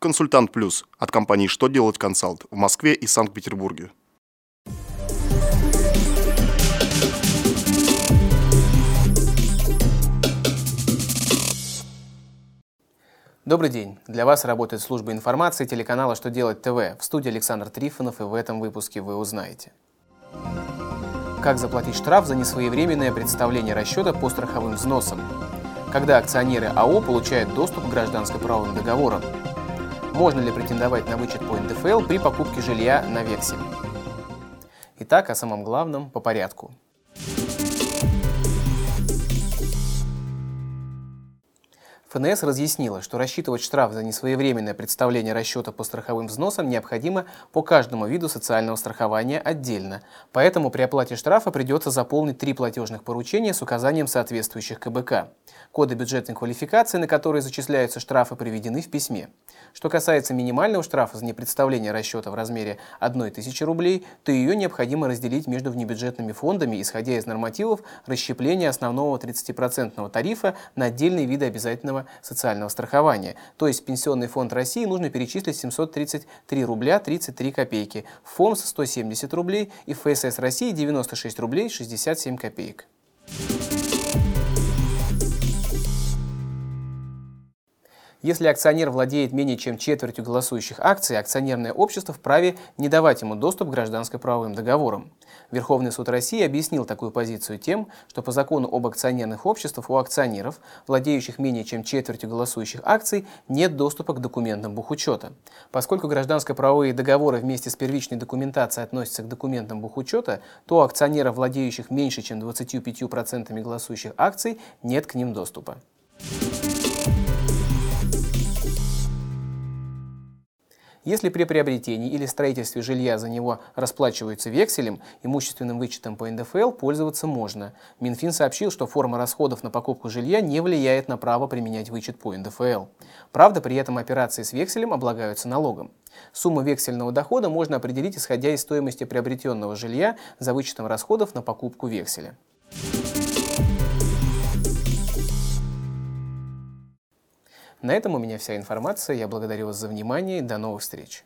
Консультант Плюс от компании «Что делать консалт» в Москве и Санкт-Петербурге. Добрый день! Для вас работает служба информации телеканала «Что делать ТВ». В студии Александр Трифонов, и в этом выпуске вы узнаете. Как заплатить штраф за несвоевременное представление расчета по страховым взносам? Когда акционеры АО получают доступ к гражданско-правовым договорам? Можно ли претендовать на вычет по НДФЛ при покупке жилья на вексель? Итак, о самом главном по порядку. ФНС разъяснила, что рассчитывать штраф за несвоевременное представление расчета по страховым взносам необходимо по каждому виду социального страхования отдельно. Поэтому при оплате штрафа придется заполнить три платежных поручения с указанием соответствующих КБК. Коды бюджетной квалификации, на которые зачисляются штрафы, приведены в письме. Что касается минимального штрафа за непредставление расчета в размере 1000 рублей, то ее необходимо разделить между внебюджетными фондами, исходя из нормативов расщепления основного 30% тарифа на отдельные виды обязательного обязательного социального страхования. То есть Пенсионный фонд России нужно перечислить 733 рубля 33 копейки, в ФОМС 170 рублей и ФСС России 96 рублей 67 копеек. Если акционер владеет менее чем четвертью голосующих акций, акционерное общество вправе не давать ему доступ к гражданско-правовым договорам. Верховный суд России объяснил такую позицию тем, что по закону об акционерных обществах у акционеров, владеющих менее чем четвертью голосующих акций, нет доступа к документам бухучета. Поскольку гражданско-правовые договоры вместе с первичной документацией относятся к документам бухучета, то у акционеров, владеющих меньше чем 25% голосующих акций, нет к ним доступа. Если при приобретении или строительстве жилья за него расплачиваются векселем, имущественным вычетом по НДФЛ пользоваться можно. Минфин сообщил, что форма расходов на покупку жилья не влияет на право применять вычет по НДФЛ. Правда, при этом операции с векселем облагаются налогом. Сумму вексельного дохода можно определить, исходя из стоимости приобретенного жилья за вычетом расходов на покупку векселя. На этом у меня вся информация. Я благодарю вас за внимание до новых встреч.